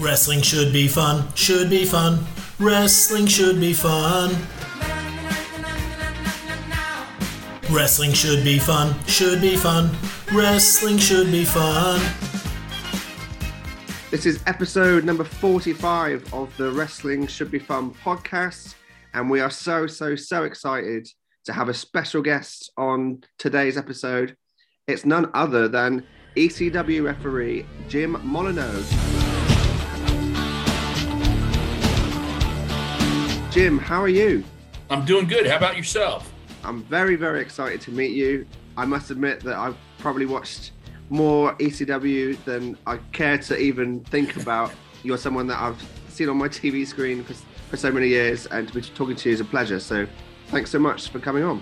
Wrestling should be fun, should be fun. Wrestling should be fun. Wrestling should be fun, should be fun. Wrestling should be fun. This is episode number 45 of the Wrestling Should Be Fun podcast. And we are so, so, so excited to have a special guest on today's episode. It's none other than ECW referee Jim Molineaux. Jim, how are you? I'm doing good. How about yourself? I'm very, very excited to meet you. I must admit that I've probably watched more ECW than I care to even think about. You're someone that I've seen on my TV screen for, for so many years, and to be talking to you is a pleasure. So, thanks so much for coming on.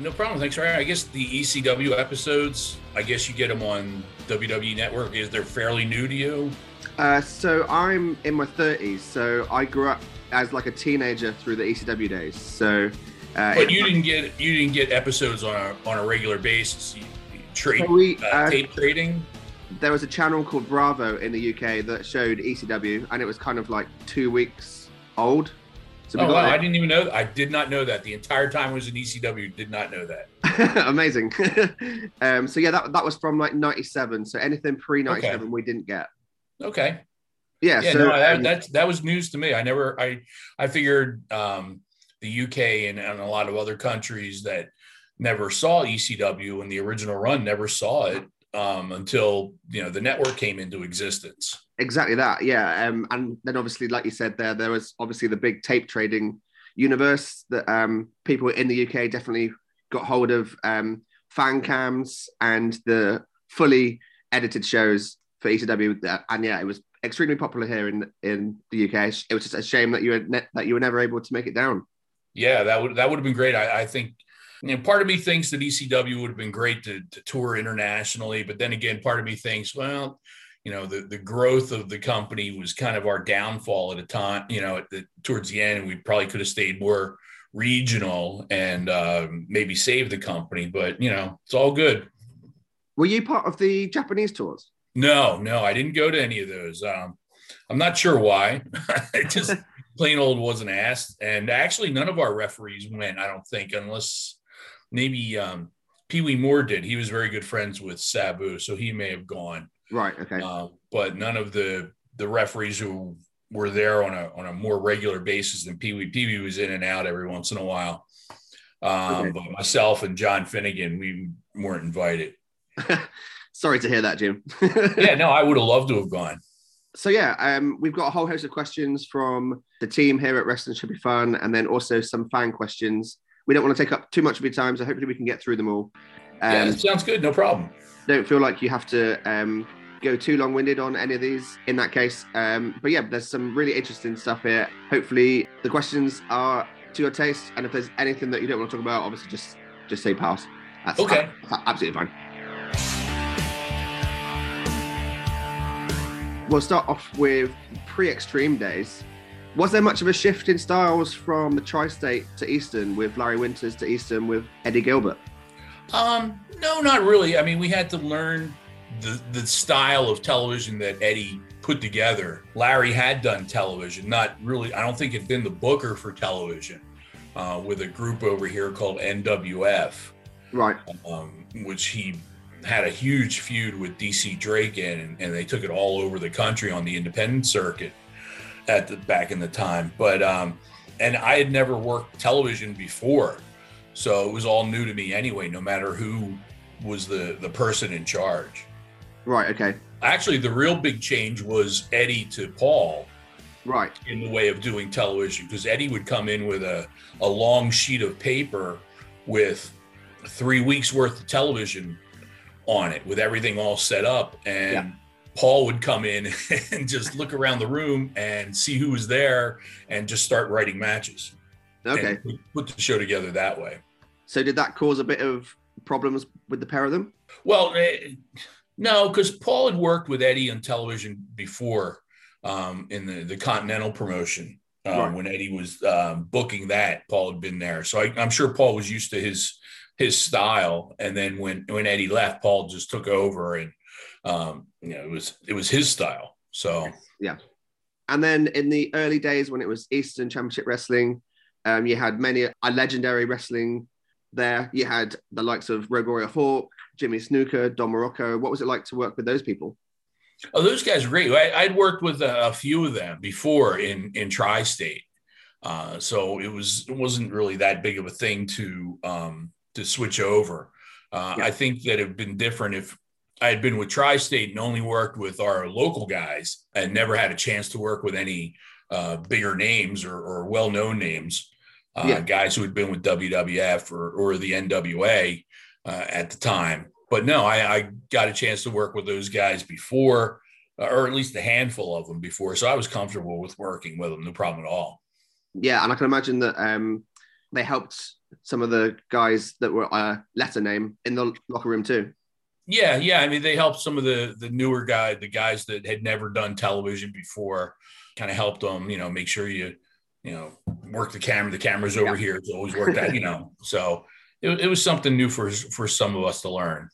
No problem. Thanks, Ryan. I guess the ECW episodes, I guess you get them on WWE Network. Is they're fairly new to you? Uh, so I'm in my 30s. So I grew up as like a teenager through the ECW days. So, uh, but you didn't get you didn't get episodes on a on a regular basis. You, you trade so we, uh, uh, tape trading. There was a channel called Bravo in the UK that showed ECW, and it was kind of like two weeks old. So oh wow! I didn't even know. I did not know that. The entire time I was in ECW, did not know that. Amazing. um, so yeah, that that was from like '97. So anything pre '97, okay. we didn't get. Okay. Yeah, yeah, so, no, that, that that was news to me. I never, I, I figured um, the UK and, and a lot of other countries that never saw ECW and the original run never saw it um, until you know the network came into existence. Exactly that, yeah. Um, and then obviously, like you said, there there was obviously the big tape trading universe that um, people in the UK definitely got hold of um, fan cams and the fully edited shows for ECW. And yeah, it was extremely popular here in in the UK. It was just a shame that you were ne- that you were never able to make it down. Yeah, that would that would have been great. I, I think. You know, part of me thinks that ECW would have been great to, to tour internationally, but then again, part of me thinks, well, you know, the, the growth of the company was kind of our downfall at a time, you know, the, towards the end, we probably could have stayed more regional and uh, maybe saved the company, but you know, it's all good. Were you part of the Japanese tours? No, no, I didn't go to any of those. Um, I'm not sure why. Just plain old wasn't asked. And actually, none of our referees went, I don't think, unless maybe um, Pee Wee Moore did. He was very good friends with Sabu, so he may have gone. Right. Okay. Uh, but none of the the referees who were there on a on a more regular basis than Pee Wee. Pee Wee was in and out every once in a while. Um, okay. But myself and John Finegan, we weren't invited. Sorry to hear that, Jim. yeah, no, I would have loved to have gone. So yeah, um, we've got a whole host of questions from the team here at Wrestling Should Be Fun, and then also some fan questions. We don't want to take up too much of your time, so hopefully we can get through them all. Um, yeah, sounds good. No problem. Don't feel like you have to um, go too long-winded on any of these in that case. Um, but yeah, there's some really interesting stuff here. Hopefully the questions are to your taste, and if there's anything that you don't want to talk about, obviously just just say pass. That's okay. absolutely fine. We'll start off with pre extreme days. Was there much of a shift in styles from the tri state to Eastern with Larry Winters to Eastern with Eddie Gilbert? Um, no, not really. I mean, we had to learn the, the style of television that Eddie put together. Larry had done television, not really, I don't think it'd been the booker for television uh, with a group over here called NWF. Right. Um, which he had a huge feud with DC Drake and, and, they took it all over the country on the independent circuit at the back in the time. But um, and I had never worked television before, so it was all new to me anyway. No matter who was the the person in charge. Right. Okay. Actually, the real big change was Eddie to Paul. Right. In the way of doing television, because Eddie would come in with a, a long sheet of paper with three weeks worth of television on it with everything all set up and yeah. Paul would come in and just look around the room and see who was there and just start writing matches. Okay. Put the show together that way. So did that cause a bit of problems with the pair of them? Well, eh, no, because Paul had worked with Eddie on television before um, in the, the Continental promotion. Um, right. When Eddie was um, booking that, Paul had been there. So I, I'm sure Paul was used to his his style. And then when when Eddie left, Paul just took over, and um, you know it was it was his style. So yeah. And then in the early days when it was Eastern Championship Wrestling, um, you had many a legendary wrestling there. You had the likes of Road Warrior Hawk, Jimmy Snuka, Don Muraco. What was it like to work with those people? Oh, those guys are great. I, would worked with a, a, few of them before in in tri-state, uh, so it was it wasn't really that big of a thing to um, to switch over. Uh, yeah. I think that it'd been different if I had been with Tri-State and only worked with our local guys and never had a chance to work with any uh, bigger names or, or well-known names, uh, yeah. guys who had been with WWF or, or the NWA uh, at the time. But no, I, I, got a chance to work with those guys before, uh, or at least a handful of them before. So I was comfortable with working with them, no problem at all. Yeah, and I can imagine that um, they helped some of the guys that were uh, letter name in the locker room too. Yeah, yeah. I mean, they helped some of the the newer guy, the guys that had never done television before, kind of helped them. You know, make sure you, you know, work the camera. The camera's over yeah. here. It's always worked that. You know, so it, it was something new for for some of us to learn.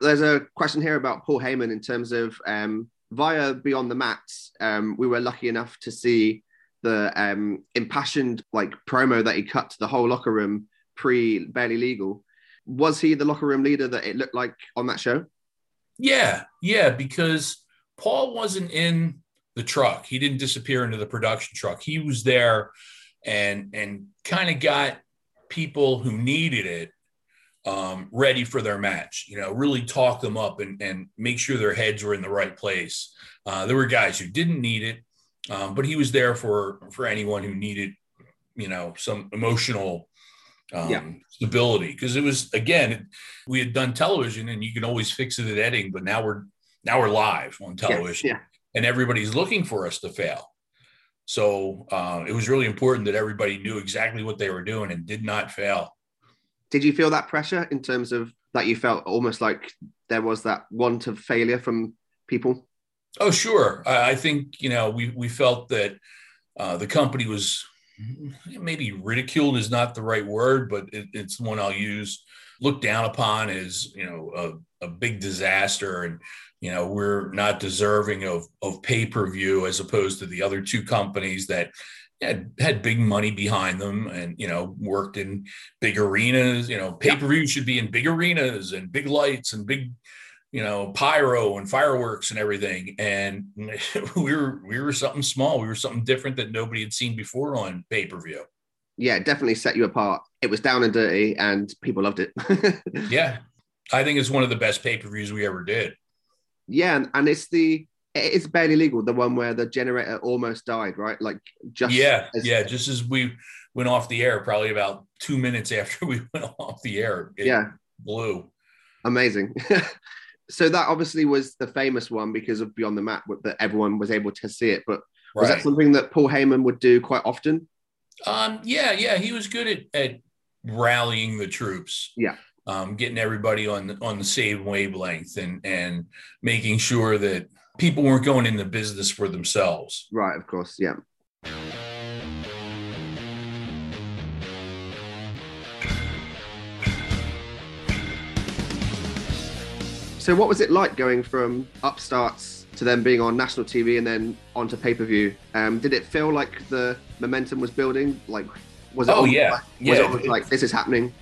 There's a question here about Paul Heyman in terms of um, via Beyond the Mats. Um, we were lucky enough to see the um, impassioned like promo that he cut to the whole locker room pre barely legal was he the locker room leader that it looked like on that show? Yeah, yeah, because Paul wasn't in the truck. He didn't disappear into the production truck. He was there and and kind of got people who needed it um, ready for their match. You know, really talk them up and and make sure their heads were in the right place. Uh, there were guys who didn't need it, um, but he was there for for anyone who needed, you know, some emotional um, yeah. stability. Because it was again we had done television and you can always fix it at editing but now we're now we're live on television yeah, yeah. and everybody's looking for us to fail. So uh, it was really important that everybody knew exactly what they were doing and did not fail. Did you feel that pressure in terms of that you felt almost like there was that want of failure from people? Oh sure. I, I think you know we, we felt that uh, the company was Mm, maybe ridiculed is not the right word, but it, it's one I'll use. Looked down upon as you know a, a big disaster, and you know we're not deserving of of pay per view as opposed to the other two companies that had had big money behind them and you know worked in big arenas you know pay-per-view should be in big arenas and big lights and big you know, pyro and fireworks and everything. And we were we were something small. We were something different that nobody had seen before on pay per view. Yeah, definitely set you apart. It was down and dirty, and people loved it. yeah, I think it's one of the best pay per views we ever did. Yeah, and, it's the it's barely legal. The one where the generator almost died, right? Like just yeah, as, yeah. Just as we went off the air, probably about two minutes after we went off the air, yeah, blew. Amazing. So that obviously was the famous one because of Beyond the Mat that everyone was able to see it. But was right. that something that Paul Heyman would do quite often? Um, yeah, yeah, he was good at, at rallying the troops. Yeah. Um, getting everybody on on the same wavelength and and making sure that people weren't going into business for themselves. Right, of course, yeah. So, what was it like going from upstarts to them being on national TV and then onto pay per view? Um, did it feel like the momentum was building? Like, was it? Oh yeah, like, yeah. Was it like this is happening?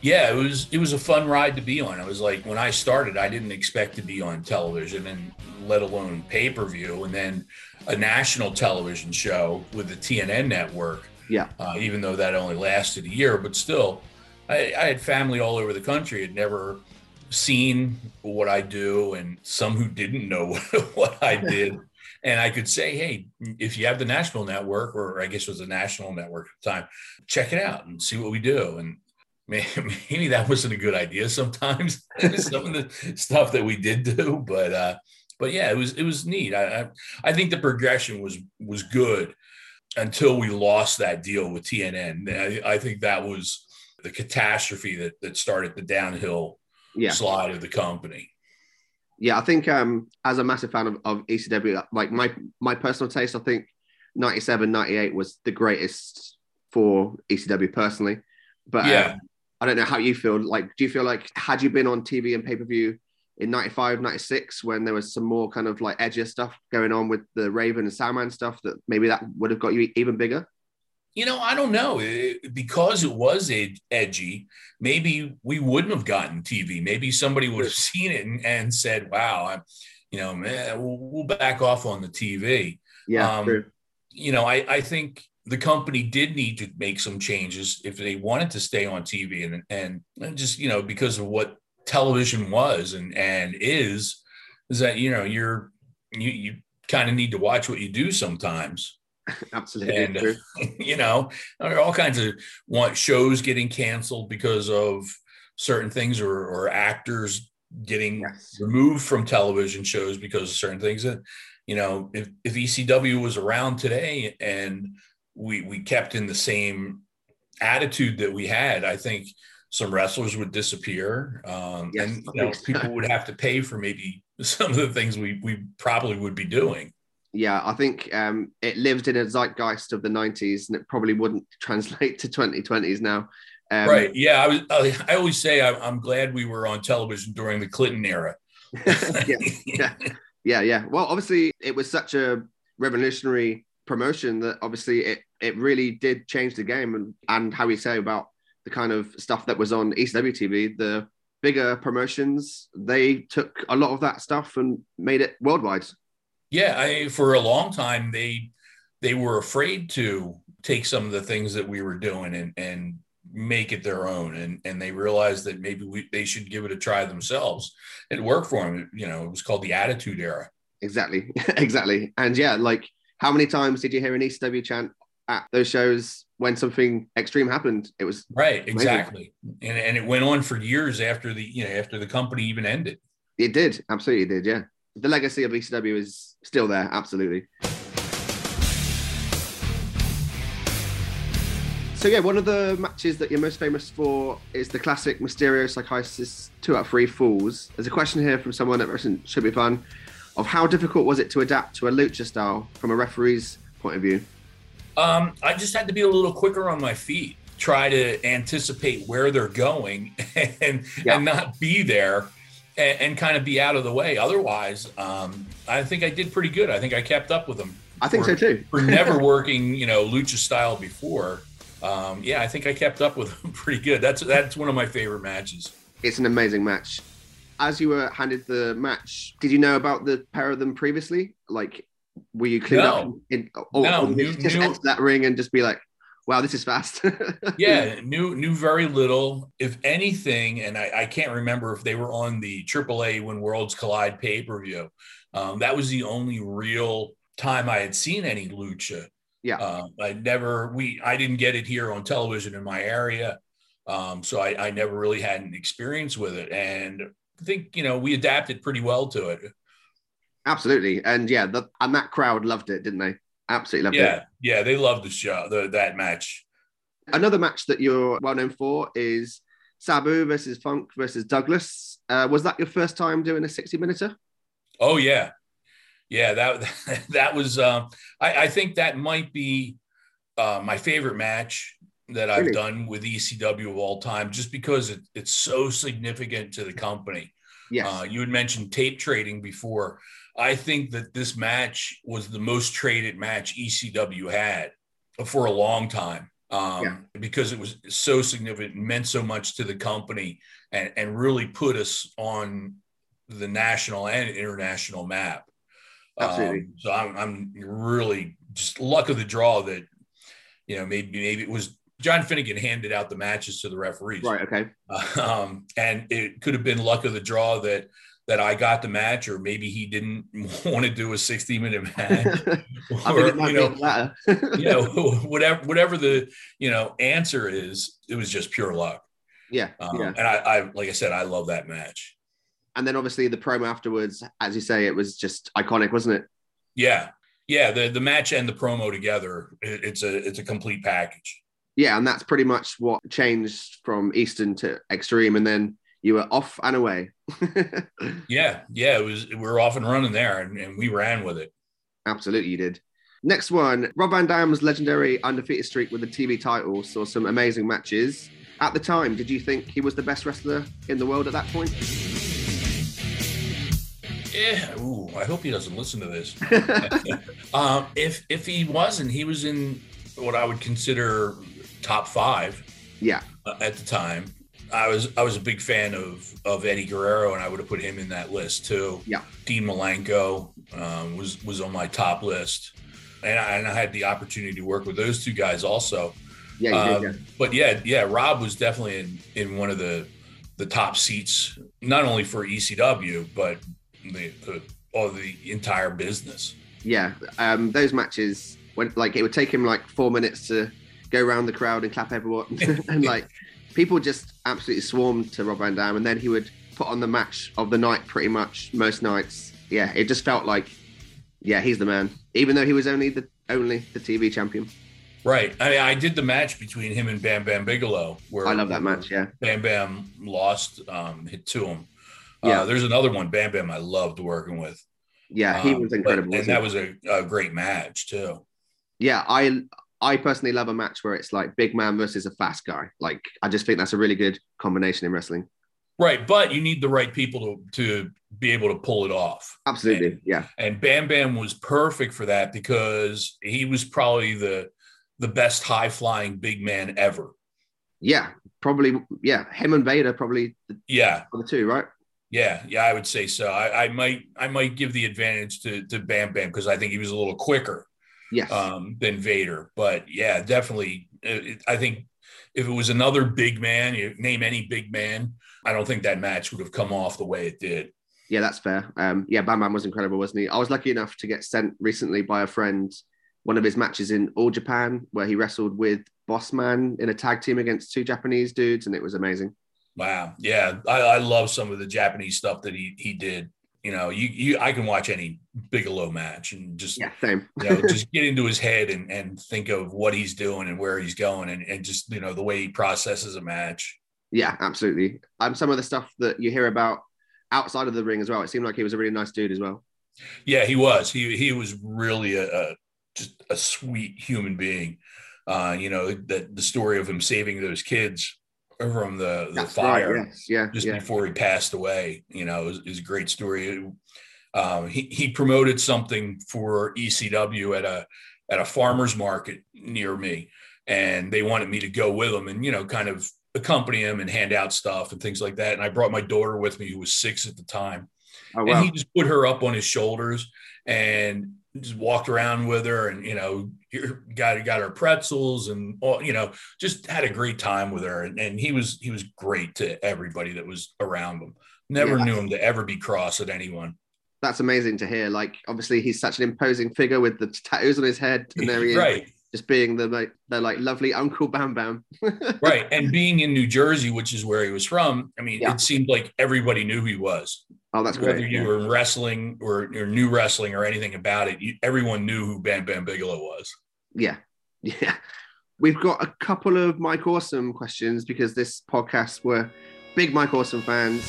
Yeah, it was. It was a fun ride to be on. It was like when I started, I didn't expect to be on television, and let alone pay per view, and then a national television show with the TNN network. Yeah. Uh, even though that only lasted a year, but still, I, I had family all over the country. Had never seen what I do and some who didn't know what I did. and I could say, hey, if you have the Nashville network, or I guess it was a national network at the time, check it out and see what we do. And maybe that wasn't a good idea sometimes, some of the stuff that we did do, but uh, but yeah, it was it was neat. I, I I think the progression was was good until we lost that deal with TNN. I, I think that was the catastrophe that that started the downhill yeah. slide of the company. Yeah, I think um, as a massive fan of, of ECW, like my my personal taste, I think 97, 98 was the greatest for ECW personally. But yeah. Um, I don't know how you feel. Like, do you feel like had you been on TV and pay per view in 95, 96, when there was some more kind of like edgier stuff going on with the Raven and Sandman stuff, that maybe that would have got you even bigger? You know, I don't know. It, because it was ed- edgy, maybe we wouldn't have gotten TV. Maybe somebody would have seen it and, and said, wow, I'm, you know, man, we'll, we'll back off on the TV. Yeah, um. You know, I, I think the company did need to make some changes if they wanted to stay on TV and, and, and just, you know, because of what television was and, and is, is that, you know, you're, you, you kind of need to watch what you do sometimes. Absolutely. And, you know, there are all kinds of want shows getting canceled because of certain things or, or actors getting Yes. removed from television shows because of certain things that you know if, if ecw was around today and we we kept in the same attitude that we had i think some wrestlers would disappear um, Yes, and you know, people would have to pay for maybe some of the things we we probably would be doing Yeah, I think um, it lived in a zeitgeist of the 90s and it probably wouldn't translate to 2020s now. Um, right yeah i was i, I always say I, i'm glad we were on television during the clinton era yeah, yeah, yeah, yeah. Well, obviously, it was such a revolutionary promotion that obviously it it really did change the game and and how we say about the kind of stuff that was on ECW TV, the bigger promotions, they took a lot of that stuff and made it worldwide. Yeah, I for a long time they they were afraid to take some of the things that we were doing and and make it their own and and they realized that maybe we, they should give it a try themselves. It worked for them, you know, it was called the attitude era. Exactly, exactly. And yeah, like how many times did you hear an ECW chant at those shows when something extreme happened? It was Right, exactly. And and it went on for years after the you know after the company even ended. It did, absolutely did, yeah. The legacy of ECW is still there, absolutely. So yeah, one of the matches that you're most famous for is the classic Mysterio Psychosis two out of three falls. There's a question here from someone that should be fun of how difficult was it to adapt to a lucha style from a referee's point of view? Um, I just had to be a little quicker on my feet, try to anticipate where they're going, and Yeah. and not be there, and, and kind of be out of the way. Otherwise, um, I think I did pretty good. I think I kept up with them. I think for, so too. for never working, you know, lucha style before. Um, yeah, I think I kept up with them pretty good. That's that's one of my favorite matches. It's an amazing match. As you were handed the match, did you know about the pair of them previously? Like, were you clued No. up? In, or, No, or knew- just knew- enter that ring and just be like, "Wow, this is fast." yeah, knew knew very little, if anything, and I, I can't remember if they were on the AAA when Worlds Collide pay per view. Um, that was the only real time I had seen any lucha. Yeah. um, I never we I didn't get it here on television in my area, um, so I, I never really had an experience with it, and I think you know we adapted pretty well to it. Absolutely, and yeah, the, and that crowd loved it, didn't they? Absolutely loved Yeah, it. yeah, they loved the show, the, that match. Another match that you're well known for is Sabu versus Funk versus Douglas. Uh, was that your first time doing a 60 minuter? Oh yeah, yeah. That that was. Um, I, I think that might be uh, my favorite match that I've Really? done with ECW of all time, just because it, it's so significant to the company. Yes. Uh, you had mentioned tape trading before. I think that this match was the most traded match ECW had for a long time um, Yeah. because it was so significant, meant so much to the company, and, and really put us on the national and international map. Absolutely. Um, so I'm, I'm really just luck of the draw that you know maybe maybe it was John Finegan handed out the matches to the referees, right. Okay. um, and it could have been luck of the draw that that I got the match, or maybe he didn't want to do a 60 minute match, or think it might you know, you know, whatever whatever the you know answer is, it was just pure luck. yeah. Um, yeah. And I, I, like I said, I love that match. And then obviously the promo afterwards, as you say, it was just iconic, wasn't it? Yeah, yeah. The the match and the promo together, it, it's a it's a complete package. Yeah, and that's pretty much what changed from Eastern to Extreme, and then you were off and away. Yeah, yeah. It was we were off and running there, and, and we ran with it. Absolutely, you did. Next one, Rob Van Dam's legendary undefeated streak with the TV title saw some amazing matches. At the time, did you think he was the best wrestler in the world at that point? Yeah. Ooh, I hope he doesn't listen to this. um, if if he wasn't, he was in what I would consider top five. Yeah. Uh, at the time, I was I was a big fan of of Eddie Guerrero, and I would have put him in that list too. Yeah. Dean Malenko um, was was on my top list, and I, and I had the opportunity to work with those two guys also. Yeah, Um, did, yeah. But yeah, yeah, Rob was definitely in in one of the the top seats, not only for ECW but the, the all the entire business. yeah. Um, those matches when like it would take him like four minutes to go around the crowd and clap everyone, and like people just absolutely swarmed to Rob Van Dam, and then he would put on the match of the night pretty much most nights. Yeah, it just felt like, yeah, he's the man, even though he was only the only the TV champion. Right. I mean, I did the match between him and Bam Bam Bigelow. Where I love that match. Yeah, Bam Bam lost, um, hit to him. Yeah. Uh, there's another one, Bam Bam, I loved working with. yeah, he Um, was but- incredible. and that was a, a great match too. yeah, I I personally love a match where it's like big man versus a fast guy. Like I just think that's a really good combination in wrestling. Right, but you need the right people to to be able to pull it off. Absolutely, yeah, And Bam Bam was perfect for that because he was probably the the best high flying big man ever. yeah, probably, yeah. Him and Vader probably the Yeah, other two, right? yeah, yeah. I would say so. I, I might I might give the advantage to to Bam Bam because I think he was a little quicker Yes, um, than Vader. But yeah, definitely. uh, It, I think if it was another big man, you name any big man, I don't think that match would have come off the way it did. yeah, that's fair. Um, yeah, Bam Bam was incredible, wasn't he? I was lucky enough to get sent recently by a friend one of his matches in All Japan where he wrestled with Boss Man in a tag team against two Japanese dudes, and it was amazing. Wow. Yeah. I, I love some of the Japanese stuff that he he did. You know, you you I can watch any Bigelow match and just Yeah, same. you know just get into his head and and think of what he's doing and where he's going and, and just you know the way he processes a match. Yeah, absolutely. Um, some of the stuff that you hear about outside of the ring as well. It seemed like he was a really nice dude as well. Yeah, he was. He he was really a, a just a sweet human being. Uh, you know, that the story of him saving those kids from the, the That's fire. right. Yes. Yeah. just yeah. before he passed away. You know, is, is a great story. Um, he he promoted something for ECW at a at a farmers market near me, and they wanted me to go with them and you know kind of accompany him and hand out stuff and things like that. And I brought my daughter with me, who was six at the time, Oh and he just put her up on his shoulders and just walked around with her and you know got got her pretzels and all you know just had a great time with her and, and he was he was great to everybody that was around him never Yeah. knew him to ever be cross at anyone That's amazing to hear. Like, obviously, he's such an imposing figure with the tattoos on his head, and there he is, right just being the like the like lovely Uncle Bam Bam. right and being in new jersey which is where he was from i mean Yeah. it seemed like everybody knew who he was Oh, that's whether great. you yeah. were in wrestling or, or new wrestling or anything about it you, everyone knew who bam bam bigelow was Yeah. Yeah. We've got a couple of Mike Awesome questions because this podcast were big Mike Awesome fans.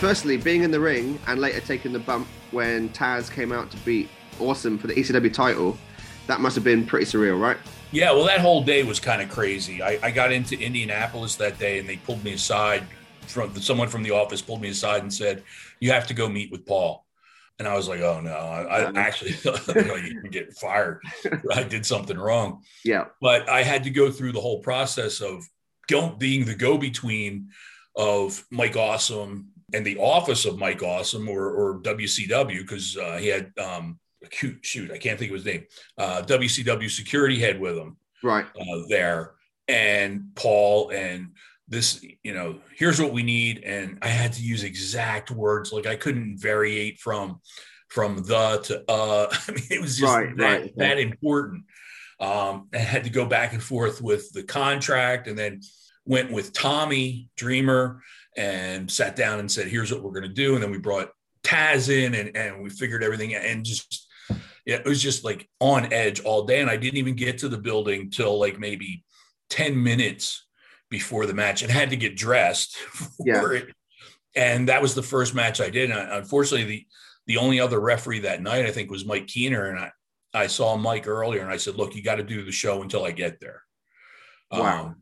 Firstly, being in the ring and later taking the bump when Taz came out to beat Awesome for the ECW title, that must have been pretty surreal, right? Yeah, well, that whole day was kind of crazy. I, I got into Indianapolis that day, and they pulled me aside from someone from the office pulled me aside and said, "You have to go meet with Paul." And I was like, "Oh no, I, I actually you know, you can get fired. I did something wrong." Yeah. But I had to go through the whole process of go, being the go-between of Mike Awesome and the office of Mike Awesome or, or WCW because uh, he had um, shoot, I can't think of his name, uh, WCW security head with him Right. uh, there and Paul and this, you know, here's what we need. And I had to use exact words. Like I couldn't variate from, from the to, uh, I mean, it was just Right, that, right, that important. Um, I had to go back and forth with the contract and then went with Tommy Dreamer and sat down and said, here's what we're going to do. And then we brought Taz in and, and we figured everything out and just, yeah, it was just like on edge all day. And I didn't even get to the building till like maybe 10 minutes before the match and had to get dressed for Yeah. it. And that was the first match I did. And unfortunately, the, the only other referee that night, I think, was Mike Kehner. And I, I saw Mike earlier and I said, look, you got to do the show until I get there. Wow. Um,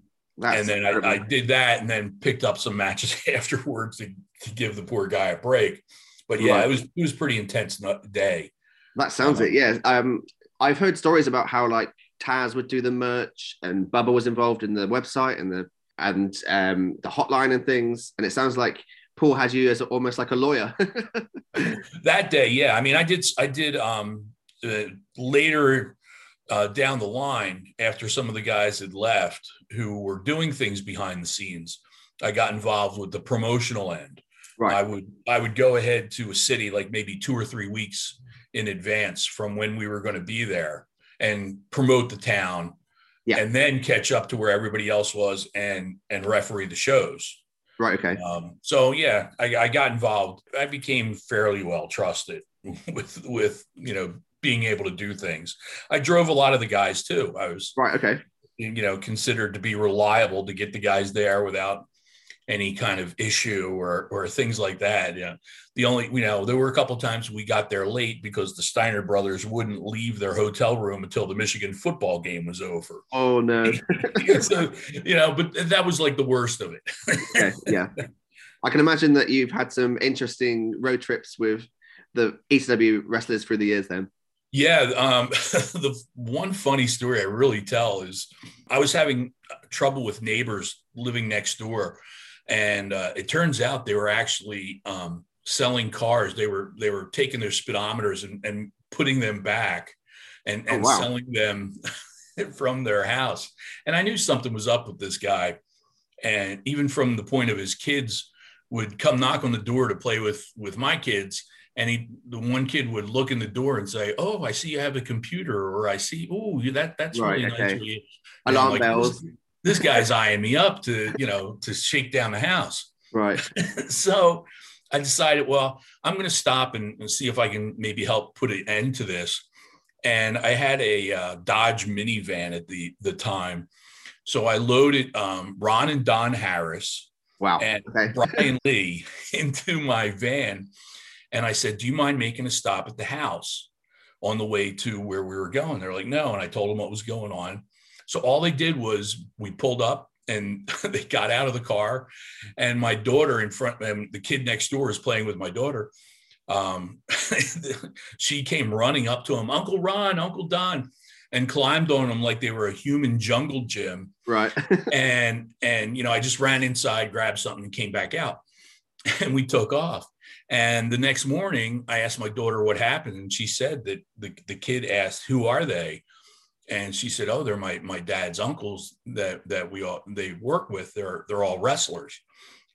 and then I, I did that and then picked up some matches afterwards to to give the poor guy a break. But yeah, Right. it was it was pretty intense day. That sounds Uh-huh. it. Yeah. Um, I've heard stories about how like Taz would do the merch and Bubba was involved in the website and the and um, the hotline and things. And it sounds like Paul had you as almost like a lawyer. that day yeah i mean i did i did um uh, later uh, down the line after some of the guys had left who were doing things behind the scenes i got involved with the promotional end i would i would go ahead to a city like maybe two or three weeks in advance from when we were going to be there and promote the town Yeah. and then catch up to where everybody else was and and referee the shows Right. Okay. um, so yeah, I, I got involved. I became fairly well trusted with with you know being able to do things. I drove a lot of the guys too. I was Right. Okay. you know considered to be reliable to get the guys there without any kind of issue or or things like that. Yeah. The only you know there were a couple times we got there late because the Steiner brothers wouldn't leave their hotel room until the Michigan football game was over. Oh no. so, you know, but that was like the worst of it. okay. Yeah. I can imagine that you've had some interesting road trips with the ECW wrestlers through the years. Then. Yeah, um, the one funny story I really tell is I was having trouble with neighbors living next door, and uh, it turns out they were actually um, selling cars. They were they were taking their speedometers and, and putting them back, and Oh, and wow. selling them from their house. And I knew something was up with this guy, and even from the point of his kids would come knock on the door to play with with my kids and he the one kid would look in the door and say oh i see you have a computer or i see oh you that that's Right, really okay. nice of you." Alarm like, bells. This, guy's eyeing me up to you know to shake down the house Right. so i decided well i'm going to stop and, and see if i can maybe help put an end to this and i had a uh, dodge minivan at the the time so i loaded um, ron and don harris Wow. and Okay. Brian Lee into my van. And I said, Do you mind making a stop at the house on the way to where we were going? They're like, No. And I told them what was going on. So all they did was we pulled up and they got out of the car. And my daughter in front, and the kid next door is playing with my daughter. Um, she came running up to him, Uncle Ron, Uncle Don, and climbed on him like they were a human jungle gym Right. and and you know i just ran inside grabbed something and came back out and we took off and the next morning i asked my daughter what happened and she said that the, the kid asked who are they and she said oh they're my my dad's uncles that that we all they work with they're they're all wrestlers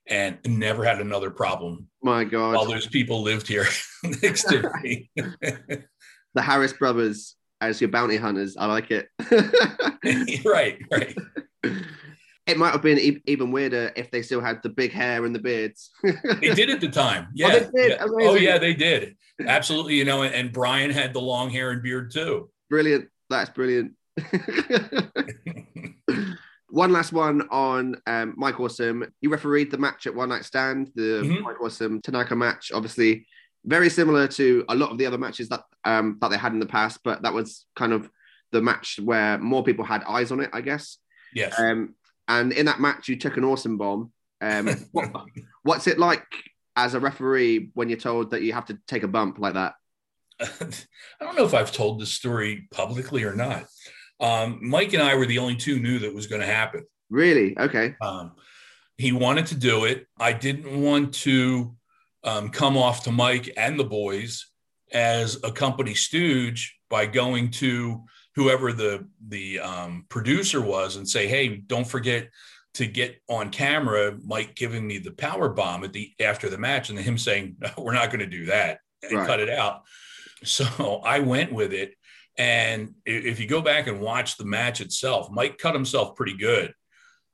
and never had another problem My God. while those people lived here next to me the Harris brothers as your bounty hunters. I like it. right right it might have been e- even weirder if they still had the big hair and the beards. they did at the time. Oh, yeah. they did? yeah. Oh, yeah, they did. Absolutely. You know, and Brian had the long hair and beard too. brilliant. That's brilliant. one last one on um, Mike Awesome. You refereed the match at One Night Stand, the Mhm. Mike Awesome Tanaka match. Obviously, very similar to a lot of the other matches that um, that they had in the past, but that was kind of the match where more people had eyes on it, I guess. Yes. Um, and in that match, you took an awesome bomb. Um, what, what's it like as a referee when you're told that you have to take a bump like that? I don't know if I've told this story publicly or not. Um, Mike and I were the only two knew that was going to happen. Really? Okay. Um, he wanted to do it. I didn't want to um, come off to Mike and the boys as a company stooge by going to whoever the the um, producer was and say, "Hey, don't forget to get on camera." Mike giving me the power bomb at the after the match, and him saying, no, "We're not going to do that," and Right. cut it out. So I went with it. And if you go back and watch the match itself, Mike cut himself pretty good.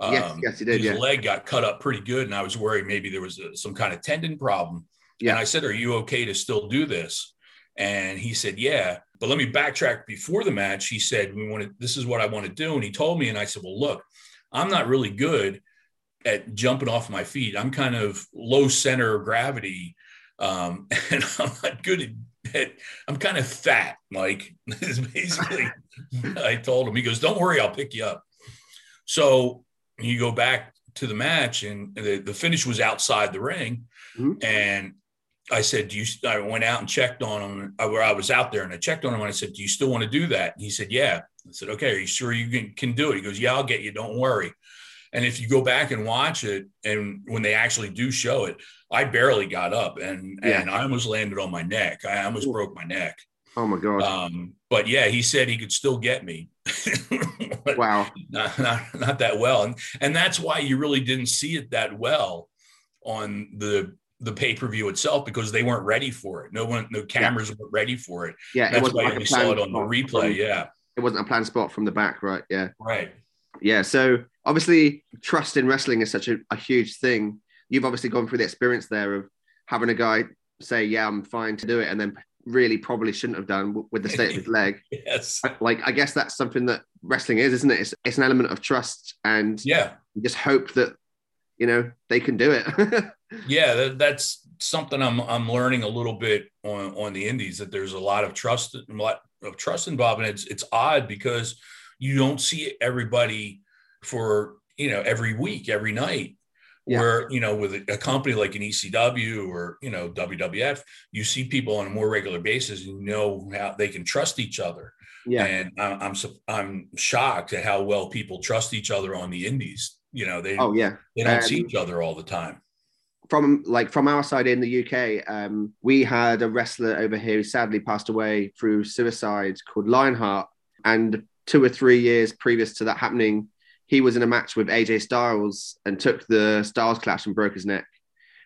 Yes, yes, he did, His yeah. leg got cut up pretty good, and I was worried maybe there was a, some kind of tendon problem. Yeah. And I said, "Are you okay to still do this?" And he said, "Yeah." But let me backtrack. Before the match, he said, "We want to. This is what I want to do." And he told me, and I said, "Well, look, I'm not really good at jumping off my feet. I'm kind of low center of gravity, um, and I'm not good at." At I'm kind of fat, Mike. Is basically I told him. He goes, "Don't worry, I'll pick you up." So you go back to the match, and the, the finish was outside the ring, Mhm. and I said, "Do you?" I went out and checked on him. I, where I was out there, and I checked on him, and I said, "Do you still want to do that?" And he said, "Yeah." I said, "Okay, are you sure you can, can do it?" He goes, "Yeah, I'll get you. Don't worry." And if you go back and watch it, and when they actually do show it, I barely got up, and Yeah. and I almost landed on my neck. I almost Ooh. broke my neck. Oh my god! Um, but yeah, he said he could still get me. Wow. not, not, not that well. And and that's why you really didn't see it that well on the the pay-per-view itself because they weren't ready for it. No one, no cameras weren't ready for it. Yeah, That's wasn't why like we saw it on the replay. from- Yeah. It wasn't a planned spot from the back, right? Yeah. Right. Yeah. So obviously, trust in wrestling is such a, a huge thing. You've obviously gone through the experience there of having a guy say, "Yeah, I'm fine to do it," and then really probably shouldn't have done with the state of his leg. Yes. Like, I guess that's something that wrestling is, isn't it? It's, it's an element of trust, and Yeah. you just hope that you know they can do it. Yeah. That, that's something I'm I'm learning a little bit on on the indies that there's a lot of trust a lot of trust involved and it's it's odd because you don't see everybody for you know every week every night Yeah. where you know with a, company like an ECW or you know WWF you see people on a more regular basis and you know how they can trust each other yeah. and I'm I'm shocked at how well people trust each other on the indies you know they Oh yeah. they don't see um, each other all the time from like from our side in the UK, um, we had a wrestler over here who sadly passed away through suicide called Lionheart. And two or three years previous to that happening, he was in a match with AJ Styles and took the Styles clash and broke his neck.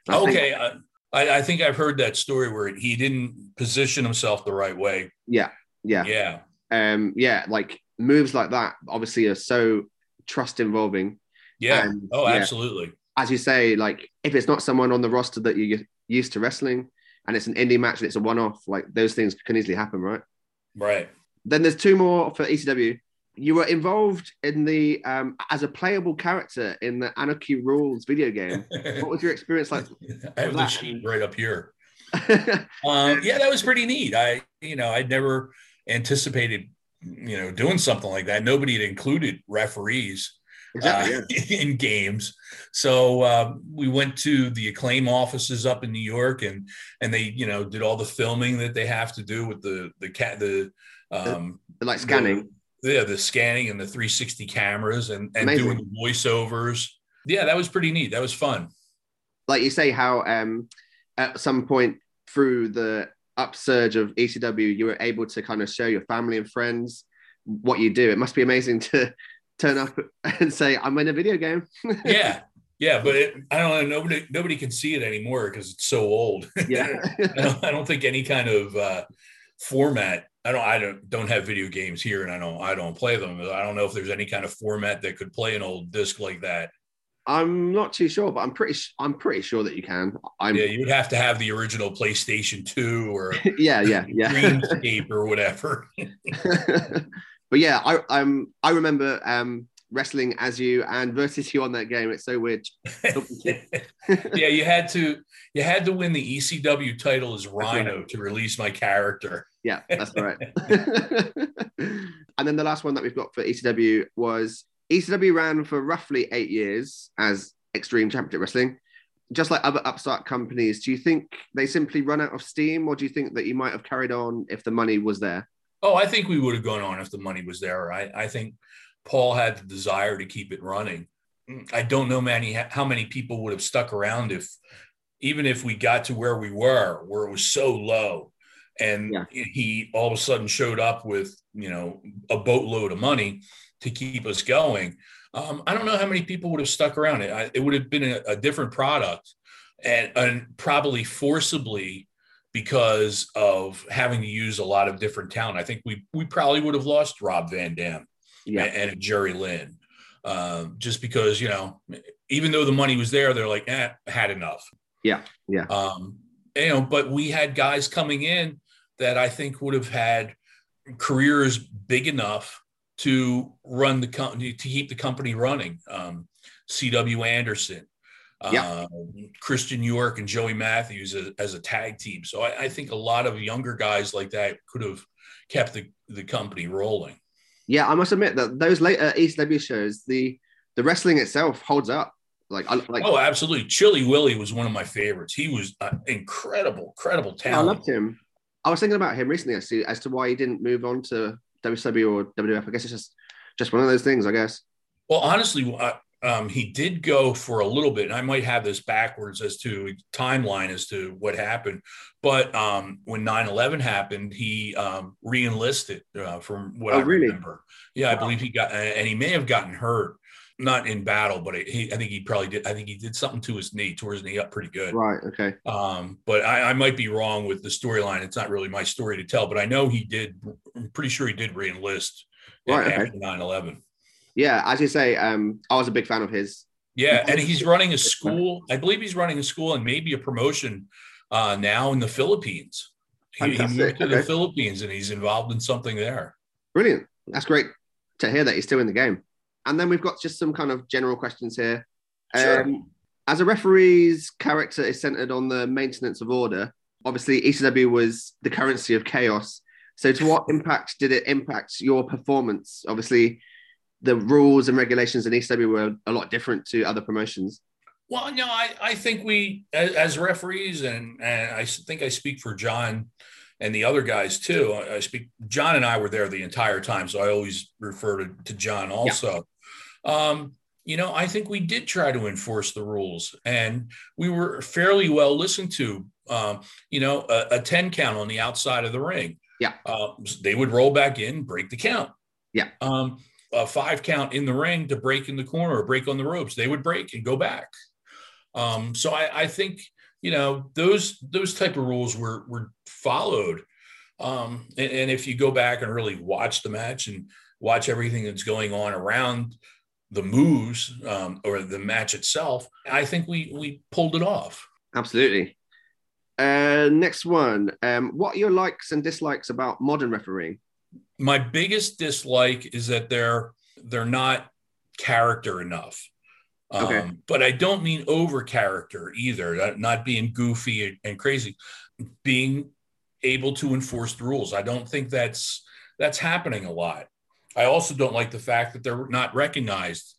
I okay I, I I think I've heard that story where he didn't position himself the right way yeah, yeah, yeah um, yeah. Like moves like that obviously are so trust involving. yeah And, oh yeah. absolutely As you say, like if it's not someone on the roster that you're used to wrestling and it's an indie match and it's a one off, like those things can easily happen, right? right Then there's two more for ECW. You were involved in the um, as a playable character in the Anarchy Rulz video game. What was your experience like? I have the sheet right up here. Um, yeah, that was pretty neat. I, you know, I'd never anticipated, you know, doing something like that. Nobody had included referees exactly. uh, Yeah. in games. So um, we went to the acclaim offices up in New York, and and they, you know, did all the filming that they have to do with the the cat the. Um, Like scanning. the, yeah, the scanning and the 360 cameras and, and Amazing. doing the voiceovers. Yeah, that was pretty neat. That was fun. Like you say, how um, at some point through the upsurge of ECW, you were able to kind of show your family and friends what you do. It must be amazing to turn up and say, "I'm in a video game." yeah yeah but it, i don't know nobody nobody can see it anymore because it's so old yeah. I, don't, I don't think any kind of uh format i don't i don't don't have video games here and i don't i don't play them i don't know if there's any kind of format that could play an old disc like that I'm not too sure, but I'm pretty. I'm pretty sure that you can. I'm. yeah you would have to have the original playstation 2 or yeah, yeah, yeah. dreamscape or whatever but yeah, I um I remember um wrestling as you and versus you on that game. It's so weird. yeah you had to you had to win the ecw title as right. rhino to release my character Yeah, that's right. and then the last one that we've got for ECW was ECW ran for roughly eight years as Extreme Championship Wrestling. Just like other upstart companies, do you think they simply run out of steam, or do you think that you might have carried on if the money was there? Oh, I think we would have gone on if the money was there. I, I think Paul had the desire to keep it running. I don't know many how many people would have stuck around if even if we got to where we were, where it was so low, and Yeah. he all of a sudden showed up with you know a boatload of money to keep us going. Um, I don't know how many people would have stuck around. It I, it would have been a, a different product, and, and probably forcibly because of having to use a lot of different talent. I think we we probably would have lost Rob Van Dam Yeah, and, and Jerry Lynn, um, just because you know, even though the money was there, they're like, eh, had enough. Yeah, yeah. Um, you know, but we had guys coming in that I think would have had careers big enough to run the company to keep the company running. Um, C.W. Anderson, Yeah. uh, Christian York, and Joey Matthews as, as a tag team. So I, I think a lot of younger guys like that could have kept the, the company rolling. Yeah. I must admit that those later ECW shows, the the wrestling itself holds up. Like, I, like oh, absolutely. Chilly Willy was one of my favorites. He was uh, incredible, incredible yeah, I loved him. I was thinking about him recently as to, as to why he didn't move on to WCW or WWF. I guess it's just just one of those things. I guess. Well, honestly, uh, um, he did go for a little bit, and I might have this backwards as to timeline as to what happened. But um, when 9-11 happened, he um, re-enlisted uh, from what Oh, I really? remember. Yeah, I believe he got, and he may have gotten hurt, not in battle, but he, I think he probably did. I think he did something to his knee, tore his knee up pretty good. Right. Okay. Um, but I, I might be wrong with the storyline. It's not really my story to tell, but I know he did. I'm pretty sure he did re-enlist Right, okay. after 9-11. Yeah, as you say, um, I was a big fan of his. Yeah, and he's running a school. I believe he's running a school and maybe a promotion uh, now in the Philippines. He, he moved to the. Philippines and he's involved in something there. Brilliant. That's great to hear that he's still in the game. And then we've got just some kind of general questions here. Sure. Um, as a referee's character is centered on the maintenance of order, obviously ECW was the currency of chaos. So, to what impact did it impact your performance? Obviously, the rules and regulations in ECW were a lot different to other promotions. Well, no, I, I think we, as, as referees, and, and I think I speak for John and the other guys too. I, I speak, John and I were there the entire time. So I always refer to, to John also. Um, you know, I think we did try to enforce the rules and we were fairly well listened to. Um, you know, a, a 10 count on the outside of the ring. Yeah. Uh, they would roll back in, break the count. Yeah. Um, a five count in the ring to break in the corner or break on the ropes. They would break and go back. Um, so I, I think you know those those type of rules were were followed. Um, and, and if you go back and really watch the match and watch everything that's going on around the moves um, or the match itself, I think we we pulled it off. Absolutely. Uh, next one. Um, what are your likes and dislikes about modern refereeing? My biggest dislike is that they're they're not character enough. Um, Okay. But I don't mean over character either. Not, being goofy and, crazy, being able to enforce the rules. I don't think that's that's happening a lot. I also don't like the fact that they're not recognized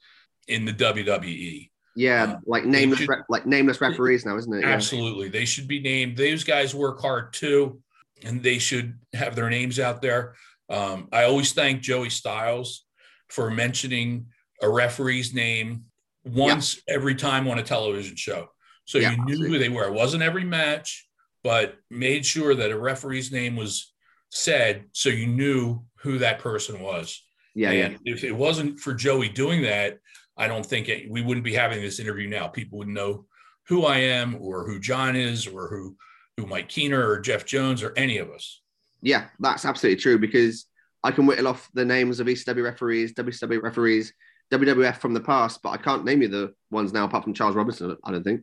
in the WWE. Yeah, Uh, like nameless, should- like nameless referees now, isn't it? Yeah. Absolutely. They should be named. Those guys work hard too, and they should have their names out there. Um, I always thank Joey Styles for mentioning a referee's name once every time on a television show. So Yeah, you knew absolutely. who they were. It wasn't every match, but made sure that a referee's name was said so you knew who that person was. Yeah, yeah. And if it wasn't for Joey doing that, I don't think it, we wouldn't be having this interview now. People wouldn't know who I am or who John is or who who Mike Kehner or Jeff Jones or any of us. Yeah, that's absolutely true because I can whittle off the names of ECW referees, WCW referees, WWF from the past, but I can't name you the ones now apart from Charles Robinson. I don't think.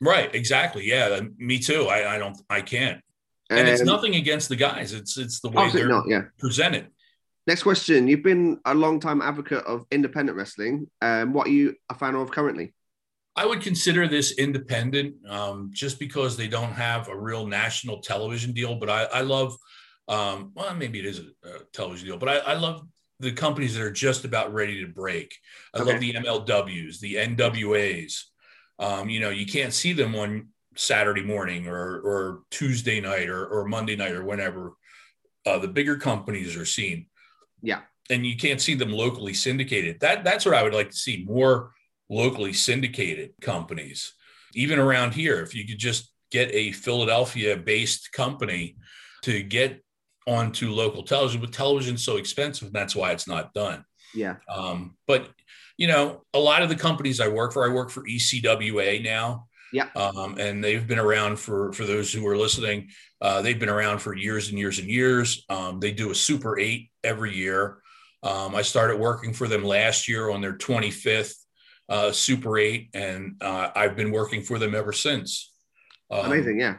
Right, exactly. Yeah, me too. I, I don't I can't. And it's Um, nothing against the guys. It's it's the way they're not. Yeah. presented. Next question. You've been a long time advocate of independent wrestling. Um, what are you a fan of currently? I would consider this independent um, just because they don't have a real national television deal. But I, I love, um, well, maybe it is a, a television deal, but I, I love the companies that are just about ready to break. I Okay. love the MLWs, the NWAs. Um, you know, you can't see them on Saturday morning or, or Tuesday night or, or Monday night or whenever uh, the bigger companies are seen. Yeah. And you can't see them locally syndicated. That that's what I would like to see more locally syndicated companies, even around here. If you could just get a Philadelphia based company to get onto local television, but television's so expensive, that's why it's not done. Yeah. Um, but you know, a lot of the companies I work for, I work for ECWA now. Yeah. Um, and they've been around for for those who are listening. Uh, they've been around for years and years and years. Um, they do a Super Eight every year. Um, I started working for them last year on their 25th uh, Super Eight, and uh, I've been working for them ever since. Um, Amazing. Yeah.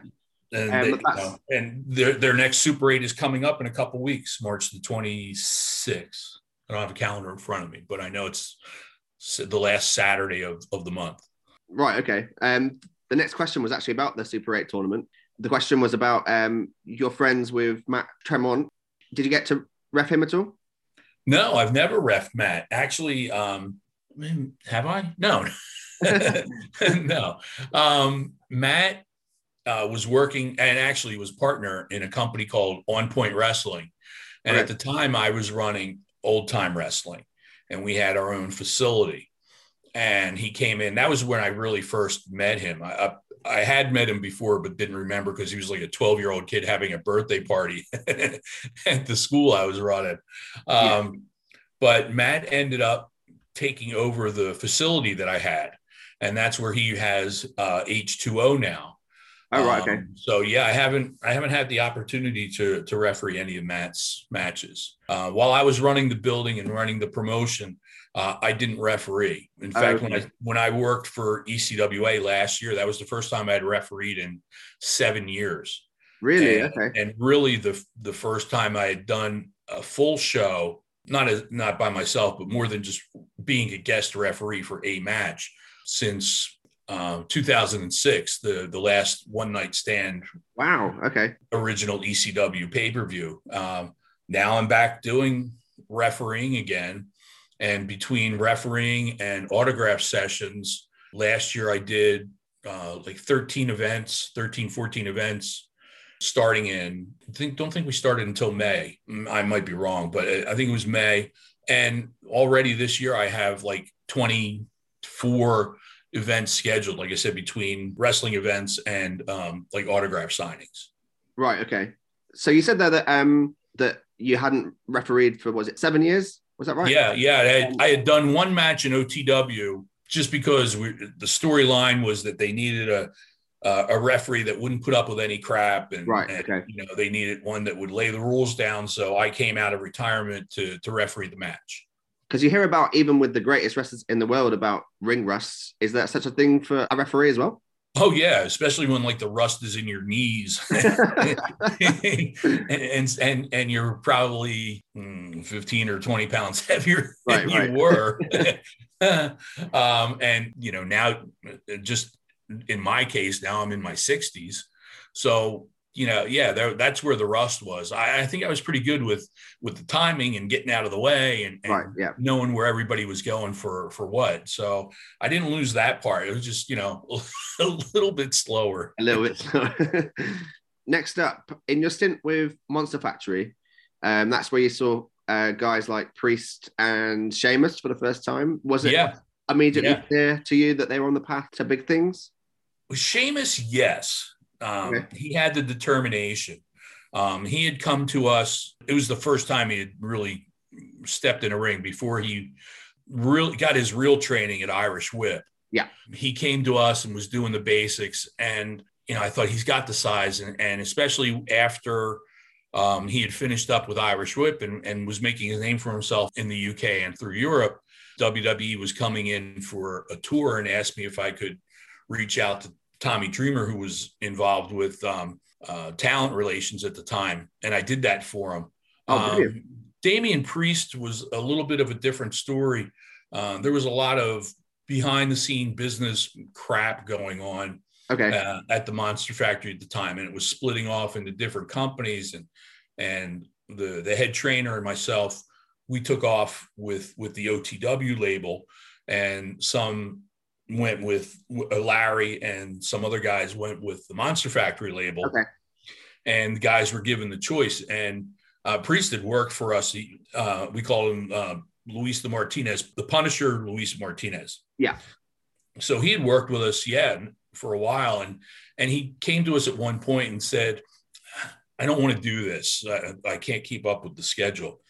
And, Um, they- but you know, and their their next Super Eight is coming up in a couple weeks, March the 26th. I don't have a calendar in front of me, but I know it's the last Saturday of, of the month. Right. Okay. Um, the next question was actually about the Super 8 tournament. The question was about um, your friends with Matt Tremont. Did you get to ref him at all? No, I've never ref Matt. Actually, um, have I? No, no. Um, Matt uh, was working and actually was partner in a company called On Point Wrestling. And Right. at the time, I was running old time wrestling and we had our own facility. And he came in. That was when I really first met him. I, I, I had met him before, but didn't remember because he was like a 12 year old kid having a birthday party at the school I was running. Um, But Matt ended up taking over the facility that I had. And that's where he has uh, H2O now. Oh, right. Okay. Um, so yeah, I haven't I haven't had the opportunity to to referee any of Matt's matches. Uh, while I was running the building and running the promotion, uh, I didn't referee. In fact, when I when I worked for ECWA last year, that was the first time I had refereed in seven years. Really? And, Okay. and really the the first time I had done a full show, not as not by myself, but more than just being a guest referee for a match since uh, 2006, the the last one night stand Wow. Okay. original ECW pay per view. Um, now I'm back doing refereeing again. And between refereeing and autograph sessions, last year I did uh, like 13 events, 13, 14 events starting in, I think, don't think we started until May. Mm, I might be wrong, but I think it was May. And already this year I have like 24 events scheduled, like I said, between wrestling events and um, like autograph signings. Right. Okay. So you said there that um that you hadn't refereed for was it seven years? Was that right? Yeah, yeah. I had, I had done one match in OTW just because we, the storyline was that they needed a uh, a referee that wouldn't put up with any crap, and, Right, and, okay. you know they needed one that would lay the rules down. So I came out of retirement to to referee the match. Because you hear about even with the greatest wrestlers in the world about ring rusts. Is that such a thing for a referee as well? Oh yeah, especially when like the rust is in your knees, and, and and and you're probably mm, 15 or 20 pounds heavier than Right, you were. um, and you know now, uh, just in my case, now I'm in my 60s, so you know, yeah, there, that's where the rust was. I, I think I was pretty good with with the timing and getting out of the way and, and Right. Yeah. knowing where everybody was going for for what. So I didn't lose that part. It was just you know a little bit slower. A little bit. Next up, in your stint with Monster Factory, um, that's where you saw uh, guys like Priest and Sheamus for the first time. Was it Yeah, immediately Yeah. clear to you that they were on the path to big things? with Sheamus, yes, um, Okay. he had the determination. Um, he had come to us. It was the first time he had really stepped in a ring before he really got his real training at Irish Whip. Yeah. he came to us and was doing the basics, and you know I thought he's got the size, and, and especially after um, he had finished up with Irish Whip and, and was making his name for himself in the UK and through Europe. WWE was coming in for a tour and asked me if I could reach out to Tommy Dreamer, who was involved with um, uh, talent relations at the time, and I did that for him. Oh, um, Damian Priest was a little bit of a different story. Uh, there was a lot of behind the scene business crap going on Okay. uh, at the Monster Factory at the time, and it was splitting off into different companies. And and the the head trainer and myself, we took off with with the OTW label, and some went with uh, Larry, and some other guys went with the Monster Factory label. Okay. And guys were given the choice, and uh, Priest had worked for us. He, uh, we called him uh, Luis the Martinez, the Punisher, Luis Martinez. Yeah. So he had worked with us, yeah, for a while, and and he came to us at one point and said, "I don't want to do this. I, I can't keep up with the schedule."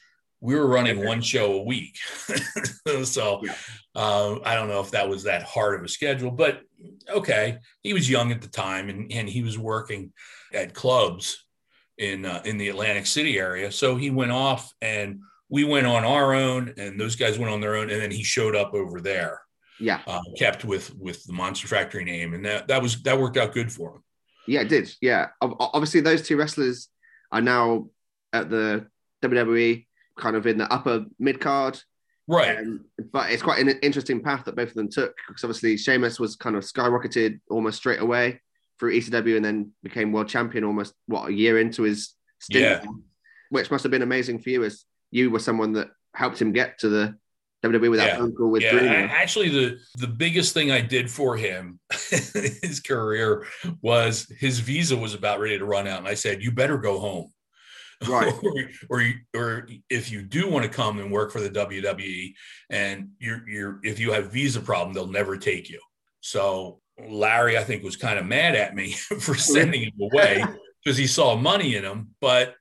We were running one show a week, so Yeah. uh, I don't know if that was that hard of a schedule, but okay. He was young at the time, and and he was working at clubs in uh, in the Atlantic City area. So he went off, and we went on our own, and those guys went on their own, and then he showed up over there, Yeah. uh, kept with with the Monster Factory name, and that that was that worked out good for him. Yeah, it did. Yeah. Obviously, those two wrestlers are now at the WWE, kind of in the upper mid card. Right. Um, but it's quite an interesting path that both of them took because obviously Sheamus was kind of skyrocketed almost straight away through ECW and then became world champion almost what a year into his stint, Yeah. which must have been amazing for you as you were someone that helped him get to the WWE with that Yeah. phone call with yeah, actually, the the biggest thing I did for him, his career, was his visa was about ready to run out, and I said, "You better go home." Right. or, or or if you do want to come and work for the WWE, and you're you're if you have visa problem, they'll never take you. So Larry, I think, was kind of mad at me for sending him away because he saw money in him, but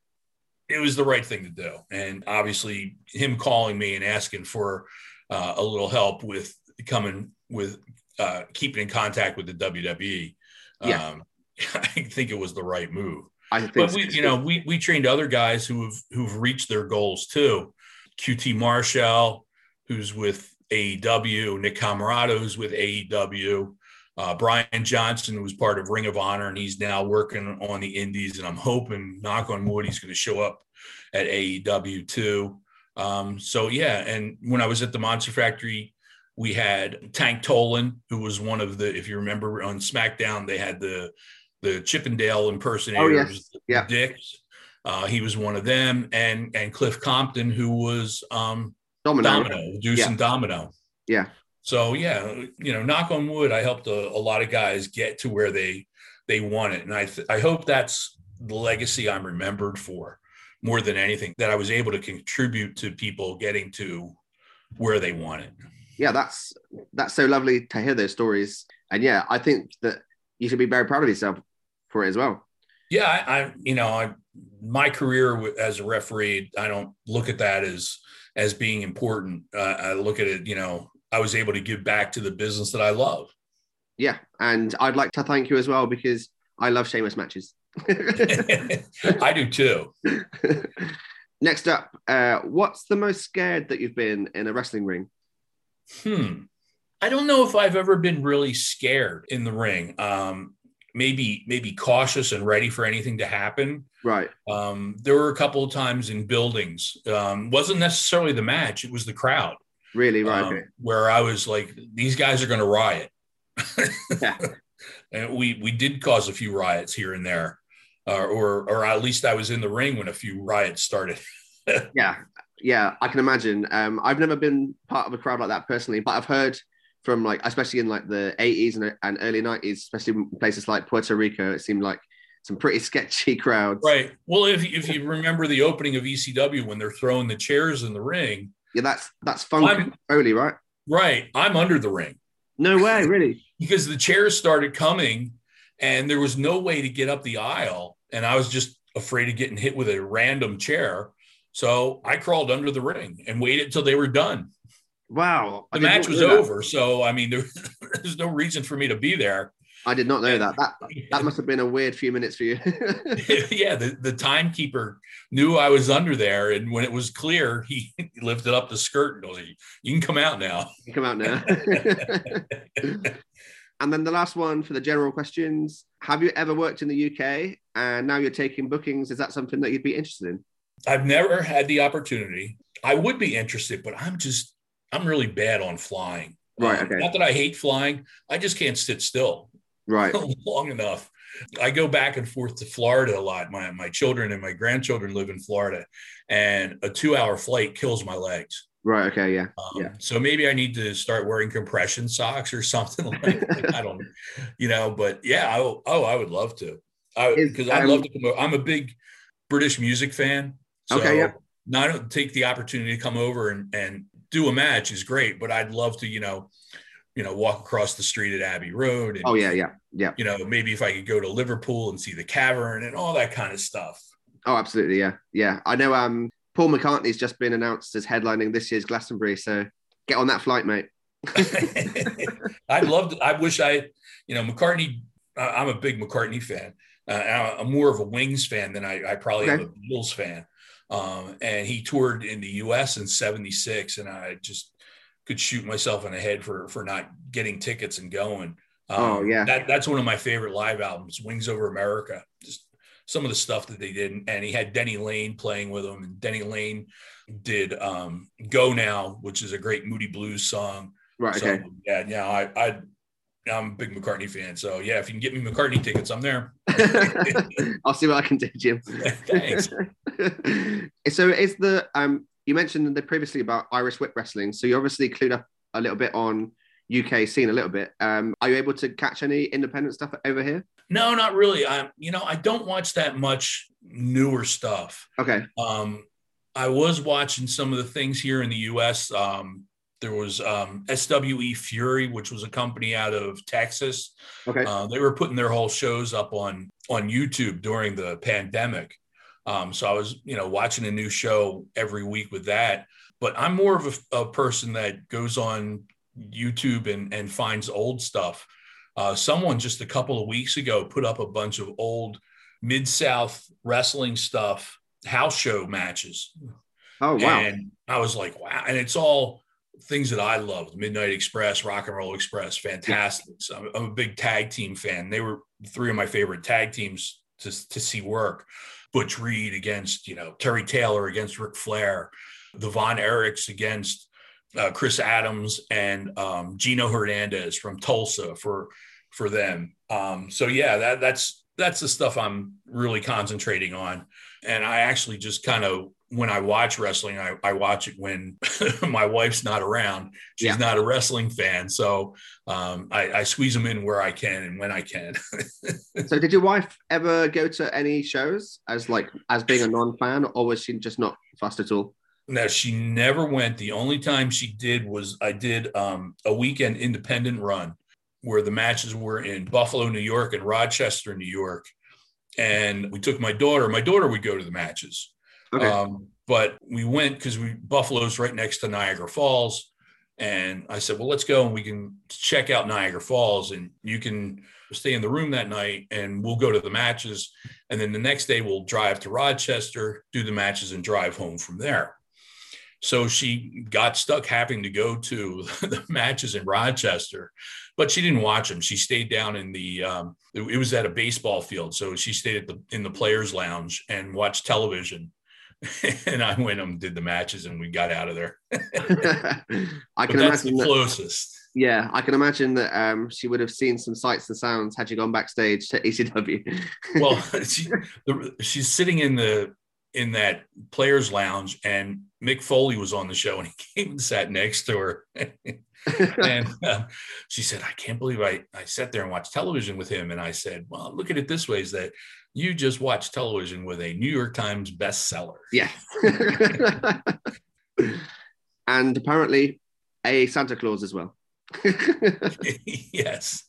it was the right thing to do. And obviously, him calling me and asking for uh, a little help with coming with uh, keeping in contact with the WWE. Yeah. Um, I think it was the right move. I think But we, you know, we we trained other guys who have who've reached their goals too. QT Marshall, who's with AEW, Nick Comoroto, who's with AEW, uh, Brian Johnson, who was part of Ring of Honor, and he's now working on the Indies. And I'm hoping, knock on wood, he's going to show up at AEW too. Um, so yeah, and when I was at the Monster Factory, we had Tank Toland, who was one of the, if you remember on SmackDown, they had the the Chippendale impersonators, Yeah. Dicks. Uh, he was one of them, and and Cliff Compton, who was um, Domino. Domino, Deuce Yeah. and Domino. Yeah. So yeah, you know, knock on wood, I helped a, a lot of guys get to where they they want it, and I th- I hope that's the legacy I'm remembered for more than anything that I was able to contribute to people getting to where they want it. yeah, that's that's so lovely to hear those stories. And yeah, I think that you should be very proud of yourself for it as well. Yeah, I, I you know, I my career as a referee, I don't look at that as as being important. Uh, I look at it, you know, I was able to give back to the business that I love. Yeah, and I'd like to thank you as well because I love Sheamus matches. I do too. Next up, uh, what's the most scared that you've been in a wrestling ring? Hmm. I don't know if I've ever been really scared in the ring. Um, maybe maybe cautious and ready for anything to happen. Right. Um, there were a couple of times in buildings. Um, wasn't necessarily the match; it was the crowd. Really? Right. um, where I was like, these guys are going to riot. Yeah. and we we did cause a few riots here and there, uh, or or at least I was in the ring when a few riots started. Yeah. Yeah. I can imagine. Um, I've never been part of a crowd like that personally, but I've heard from like, especially in like the 80s and, and early 90s, especially in places like Puerto Rico, it seemed like some pretty sketchy crowds. Right. Well, if if you remember the opening of ECW when they're throwing the chairs in the ring, Yeah, that's that's I'm- Foley, right? right? I'm under the ring No way, really. because the chairs started coming, and there was no way to get up the aisle, and I was just afraid of getting hit with a random chair. So I crawled under the ring and waited till they were done. Wow. The match was know that. over. So I mean, there, there's no reason for me to be there. I did not know that. That that must have been a weird few minutes for you. yeah, the, the timekeeper knew I was under there, and when it was clear, he lifted up the skirt and goes, like, "You can come out now." You can come out now. and then the last one for the general questions: Have you ever worked in the UK and now you're taking bookings? Is that something that you'd be interested in? I've never had the opportunity. I would be interested, but I'm just I'm really bad on flying. Right, Um, okay. Not that I hate flying, I just can't sit still Right. long enough. I go back and forth to Florida a lot. My my children and my grandchildren live in Florida, and a two hour flight kills my legs. Right. Okay. Yeah. Um, Yeah. So maybe I need to start wearing compression socks or something like that. I don't, you know, but yeah, I, oh, I would love to. I because I'd um, love to come. I'm a big British music fan. So Okay, yeah. not take the opportunity to come over and, and do a match is great, but I'd love to, you know, you know, walk across the street at Abbey Road. And, Oh yeah. Yeah. Yeah. You know, maybe if I could go to Liverpool and see the cavern and all that kind of stuff. Oh, absolutely. Yeah. Yeah. I know. Um, Paul McCartney's just been announced as headlining this year's Glastonbury, so get on that flight, mate. I'd love to. I wish I, you know, McCartney. I'm a big McCartney fan. Uh, I'm more of a Wings fan than I, I probably am a Beatles fan. Um, and he toured in the U.S. in '76, and I just could shoot myself in the head for for not getting tickets and going. Um, Oh, yeah. that, that's one of my favorite live albums, Wings Over America. Just some of the stuff that they did, and he had Denny Laine playing with him, and Denny Laine did um, "Go Now," which is a great Moody Blues song. Right. So, Okay. yeah, yeah, I, I, I'm a big McCartney fan. So yeah, if you can get me McCartney tickets, I'm there. I'll see what I can do, Jim. Thanks. so is the um you mentioned the previously about Irish whip wrestling, so you obviously clued up a little bit on UK scene a little bit. Um, are you able to catch any independent stuff over here? No, not really. I, you know, I don't watch that much newer stuff. Okay. Um, I was watching some of the things here in the U.S. Um, there was um, SWE Fury, which was a company out of Texas. Okay. Uh, they were putting their whole shows up on on YouTube during the pandemic. Um, so I was, you know, watching a new show every week with that. But I'm more of a, a person that goes on YouTube and, and finds old stuff. Uh, someone just a couple of weeks ago put up a bunch of old Mid South wrestling stuff, house show matches. Oh, wow. And I was like, wow. And it's all things that I loved Midnight Express, Rock and Roll Express, fantastic. So I'm, I'm a big tag team fan. They were three of my favorite tag teams to, to see work. Butch Reed against, you know, Terry Taylor against Ric Flair, the Von Erichs against uh, Chris Adams and um, Gino Hernandez from Tulsa for for them. Um, so yeah, that that's that's the stuff I'm really concentrating on. And I actually just kind of when I watch wrestling, I, I watch it when my wife's not around. She's Yeah. not a wrestling fan, so um, I, I squeeze them in where I can and when I can. So, did your wife ever go to any shows as like as being a non-fan, or was she just not fussed at all? No, she never went. The only time she did was I did um, a weekend independent run where the matches were in Buffalo, New York, and Rochester, New York. And we took my daughter. My daughter would go to the matches, Okay. um, but we went because we Buffalo's right next to Niagara Falls, and I said, "Well, let's go and we can check out Niagara Falls, and you can stay in the room that night, and we'll go to the matches, and then the next day we'll drive to Rochester, do the matches, and drive home from there." So she got stuck having to go to the matches in Rochester, but she didn't watch them. She stayed down in the. Um, it, was at a baseball field, so she stayed at the in the players' lounge and watched television. and I went and did the matches, and we got out of there. I can that's imagine the that. closest. Yeah, I can imagine that um, she would have seen some sights and sounds had you gone backstage to ECW. Well, she, the, she's sitting in the in that players' lounge, and Mick Foley was on the show, and he came and sat next to her. and uh, she said, I can't believe I, I sat there and watched television with him. And I said, Well, look at it this way is that you just watched television with a New York Times bestseller. yes. and apparently a Santa Claus as well. yes.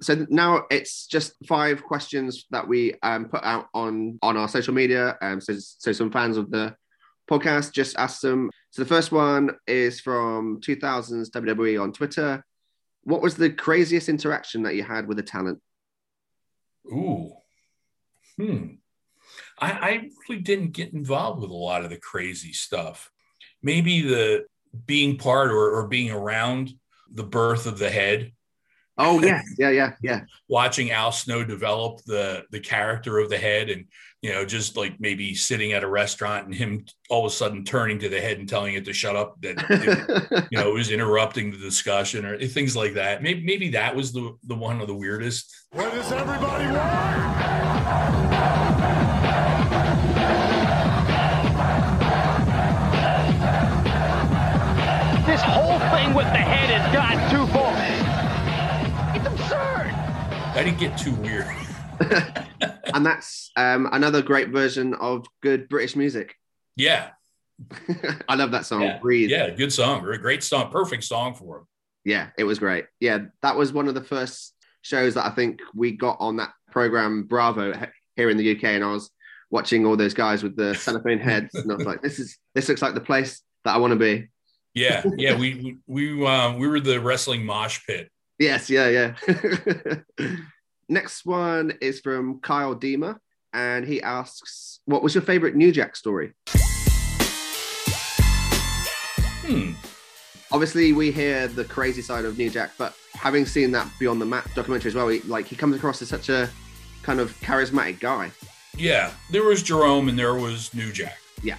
so now it's just five questions that we um, put out on on our social media. Um, so, so some fans of the podcast just asked them. So the first one is from 2000s WWE on Twitter. What was the craziest interaction that you had with a talent? Ooh. Hmm. I, I really didn't get involved with a lot of the crazy stuff. Maybe the being part or, or being around the birth of the head Oh yeah, yeah, yeah, yeah. watching Al Snow develop the the character of the head and you know just like maybe sitting at a restaurant and him all of a sudden turning to the head and telling it to shut up that it, you know it was interrupting the discussion or things like that maybe maybe that was the the one of the weirdest What does everybody want? This whole thing with the head has gotten I didn't get too weird and that's um, another great version of good British music. yeah I love that song. yeah, Breathe. yeah good song great great song perfect song for him Yeah, it was great. Yeah, that was one of the first shows that I think we got on that program Bravo here in the UK, and I was watching all those guys with the cellophane heads, and I was like, "This is this looks like the place that I want to be." yeah yeah we we we, uh, we were the wrestling mosh pit Yes, yeah, yeah. Next one is from Kyle Deemer, and he asks, "What was your favorite New Jack story?" hmm Obviously, we hear the crazy side of New Jack, but having seen that Beyond the Mat documentary as well, he, like he comes across as such a kind of charismatic guy. Yeah, there was Jerome and there was New Jack. Yeah.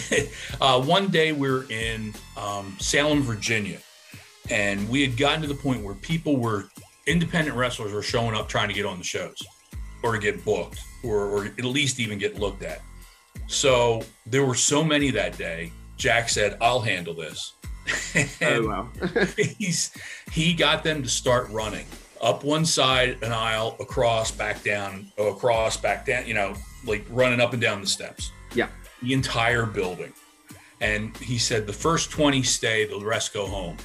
uh, one day we were in um, Salem, Virginia, and we had gotten to the point where people were independent wrestlers were showing up trying to get on the shows or get booked or, or at least even get looked at. So there were so many that day. Jack said, "I'll handle this." Oh wow. he's he got them to start running up one side an aisle, across, back down, across, back down. You know, like running up and down the steps. Yeah. the entire building. And he said the first 20 stay, the rest go home.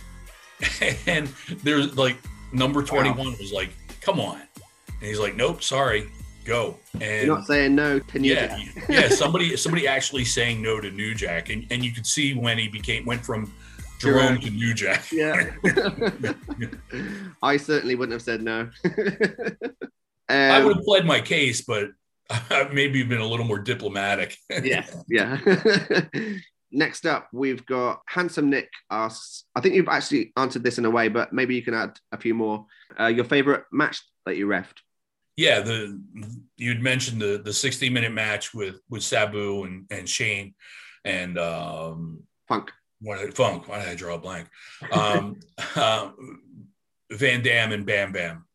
and there's like number 21 was like, come on. And he's like, nope, sorry, go. And You're not saying no to New yeah, Jack. yeah, somebody somebody actually saying no to New Jack. And, and you could see when he became went from Jerome to New Jack. Yeah. I certainly wouldn't have said no. I um, would have pled my case, but I've maybe been a little more diplomatic. yeah, yeah. Next up, we've got Handsome Nick asks. I think you've actually answered this in a way, but maybe you can add a few more. Uh, your favorite match that you refed? yeah, the you'd mentioned the the 60 minute match with with Sabu and and Shane and um Funk. what did- Funk. Why did I draw a blank? Um, uh, Van Dam and Bam Bam.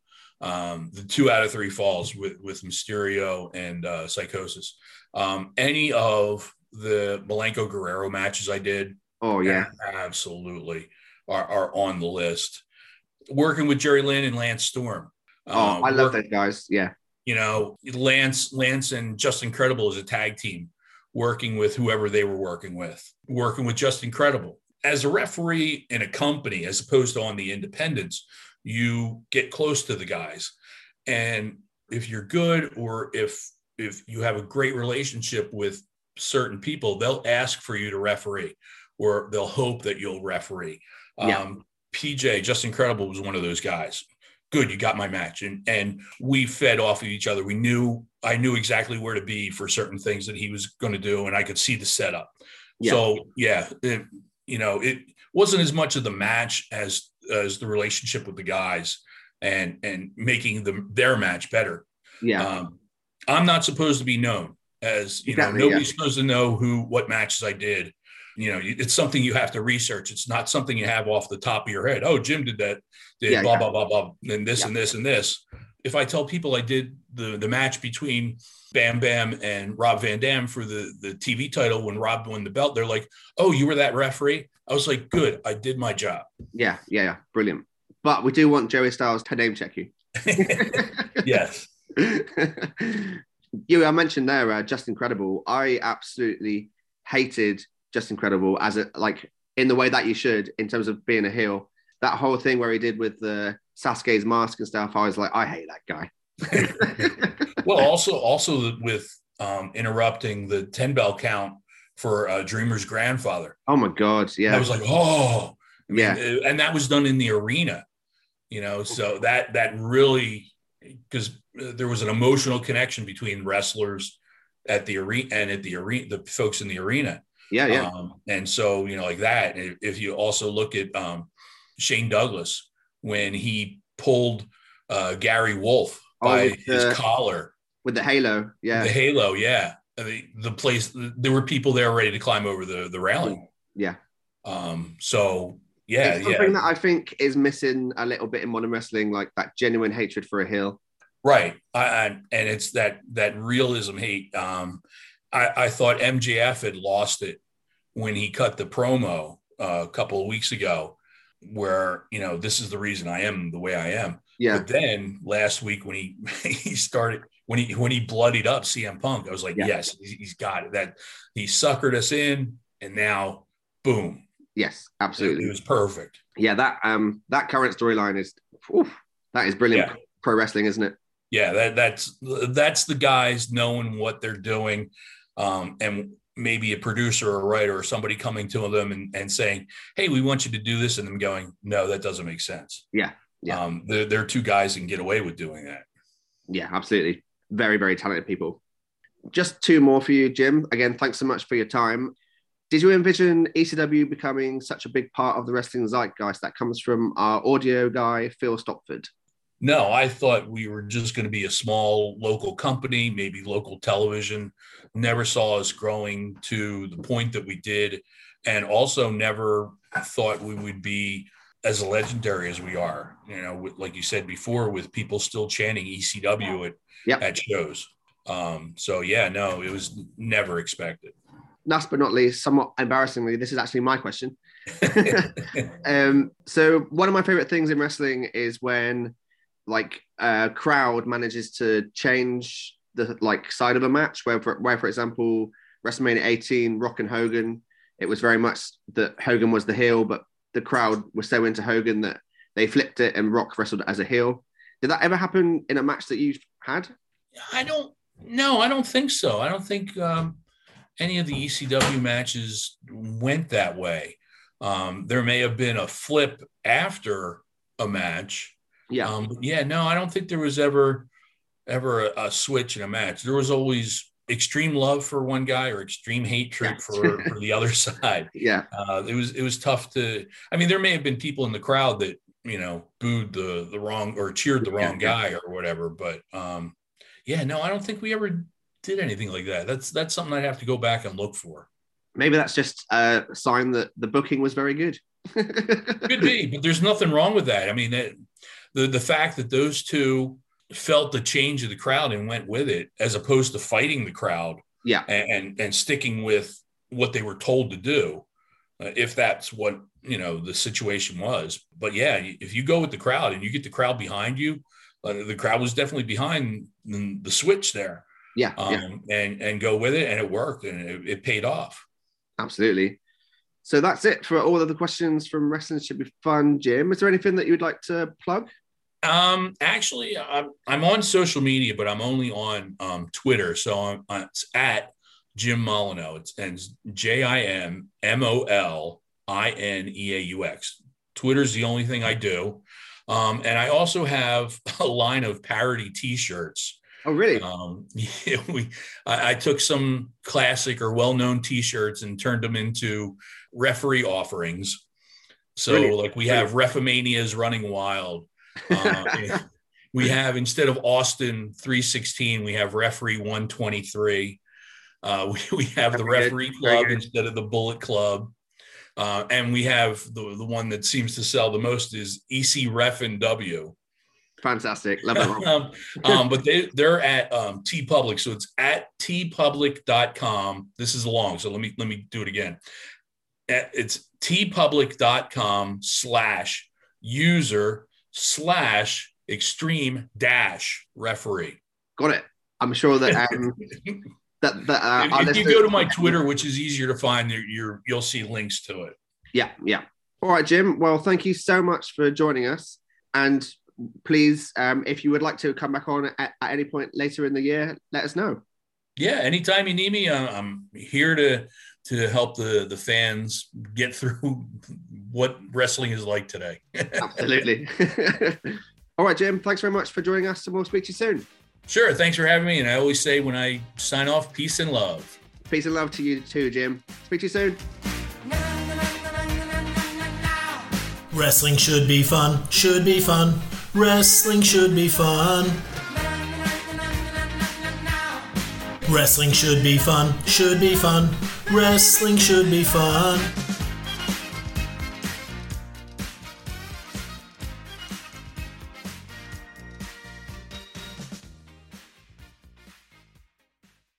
Um, the two out of three falls with with Mysterio and uh, Psychosis. Um, any of the Malenko Guerrero matches I did, Oh yeah, absolutely are, are on the list. Working with Jerry Lynn and Lance Storm. oh Um, I love work- those guys. Yeah, you know, Lance, Lance and Justin Credible as a tag team, working with whoever they were working with, working with Justin Credible. As a referee in a company, as opposed to on the independents, you get close to the guys. And if you're good or if if you have a great relationship with certain people, they'll ask for you to referee or they'll hope that you'll referee. Yeah. Um, PJ, Justin Credible was one of those guys. Good you got my match. And and we fed off of each other. We knew i knew exactly where to be for certain things that he was going to do and i could see the setup. Yeah. so yeah it, you know it wasn't as much of the match as as the relationship with the guys and and making them their match better. Yeah, um, i'm not supposed to be known as you Exactly, know nobody's supposed to know who what matches i did you know it's something you have to research it's not something you have off the top of your head oh jim did that did Yeah, blah yeah. blah blah blah and this Yeah. and this and this if i tell people i did the the match between bam bam and rob van dam for the the tv title when rob won the belt they're like oh you were that referee i was like good i did my job yeah, yeah, yeah. Brilliant. But we do want Joey Styles to name check you. yes you, I mentioned there, uh, Justin Credible. I absolutely hated Justin Credible as a like in the way that you should in terms of being a heel. That whole thing where he did with the Sasuke's mask and stuff, I was like, I hate that guy. well also also with um interrupting the 10 bell count for uh, dreamer's grandfather oh my god, yeah, I was like, oh, I mean, Yeah. uh, and that was done in the arena, you know. So that that really because there was an emotional connection between wrestlers at the arena and at the arena, the folks in the arena, yeah, yeah, um, and so you know, like that. If you also look at um, Shane Douglas when he pulled uh, Gary Wolfe Oh, by with his the- collar, with the halo, yeah, the halo, yeah. I mean, the place there were people there ready to climb over the the railing. yeah. Um, so yeah, it's yeah, something that I think is missing a little bit in modern wrestling, like that genuine hatred for a heel. Right. I, I, and it's that that realism hate. Um, I, I thought MJF had lost it when he cut the promo uh, a couple of weeks ago, where you know this is the reason I am the way I am. Yeah, But then last week when he he started when he when he bloodied up CM Punk, I was like, Yeah. yes, he's got it. That he suckered us in, and now boom, yes, it, absolutely. it was perfect. yeah, that um that current storyline is oof, that is brilliant Yeah. pro wrestling, isn't it? Yeah that that's that's the guys knowing what they're doing um, and maybe a producer or a writer or somebody coming to them and, and saying hey we want you to do this and them going no that doesn't make sense Yeah, yeah. um, they're, they're two guys that can get away with doing that Yeah, absolutely. Very, very talented people. Just two more for you, Jim. Again, thanks so much for your time. Did you envision ECW becoming such a big part of the wrestling zeitgeist that comes from our audio guy, Phil Stopford? No i thought we were just going to be a small local company maybe local television never saw us growing to the point that we did and also never thought we would be as legendary as we are you know like you said before with people still chanting ecw at, Yep. at shows Um, so yeah, no, it was never expected. Last but not least, somewhat embarrassingly, this is actually my question. um, so one of my favorite things in wrestling is when like a crowd manages to change the like side of a match where for, where for example WrestleMania 18 Rock and Hogan it was very much that Hogan was the heel but the crowd was so into Hogan that they flipped it and Rock wrestled as a heel. Did that ever happen in a match that you've had? I don't no I don't think so. I don't think um, any of the ECW matches went that way. Um, there may have been a flip after a match yeah um, yeah no I don't think there was ever ever a, a, switch in a match. There was always extreme love for one guy or extreme hatred Yes. for, for the other side. yeah Uh, it was it was tough to. I mean, there may have been people in the crowd that you know booed the the wrong or cheered the wrong Yeah, guy or whatever. But um, yeah, no, I don't think we ever did anything like that. That's that's something I'd have to go back and look for. maybe that's just a sign that the booking was very good Could be, but there's nothing wrong with that. I mean, that, the the fact that those two felt the change of the crowd and went with it, as opposed to fighting the crowd, Yeah. and and, sticking with what they were told to do, uh, if that's what you know the situation was. But yeah, if you go with the crowd and you get the crowd behind you, uh, the crowd was definitely behind the, the switch there, yeah um, yeah and and go with it, and it worked, and it, it paid off. Absolutely. So that's it for all of the questions from Wrestling Should Be Fun, Jim. Is there anything that you would like to plug? Um, actually, I'm, I'm on social media, but I'm only on um, Twitter. So I'm, uh, it's at Jim Molineaux. It's and J I M M O L I N E A U X. Twitter's the only thing I do. Um, and I also have a line of parody T-shirts. Oh, really? Um, yeah, we, I, I took some classic or well-known T-shirts and turned them into referee offerings. So, Brilliant. like we have Refamania's Running Wild. Uh, we have instead of Austin 316, we have referee 123. Uh, we, we have the referee club instead of the Bullet Club. Uh, and we have the, the one that seems to sell the most is EC Ref and W. Fantastic. Love that um, um, but they, they're at um, TeePublic. So it's at teepublic.com. This is long. So let me, let me do it again. At, it's teepublic.com slash user slash extreme dash referee. Got it. I'm sure that um, that, that uh, if, if you go to my Twitter, which is easier to find, you're, you're you'll see links to it. Yeah, yeah. All right, Jim. Well, thank you so much for joining us. And please, um, if you would like to come back on at, at any point later in the year, let us know. Yeah, anytime you need me, I'm here to to help the the fans get through what wrestling is like today. Absolutely. All right, Jim. Thanks very much for joining us, and we'll speak to you soon. Sure. Thanks for having me. And I always say when I sign off, peace and love. Peace and love to you too, Jim. Speak to you soon. Wrestling should be fun, should be fun. Wrestling should be fun. Wrestling should be fun, should be fun. Wrestling should be fun.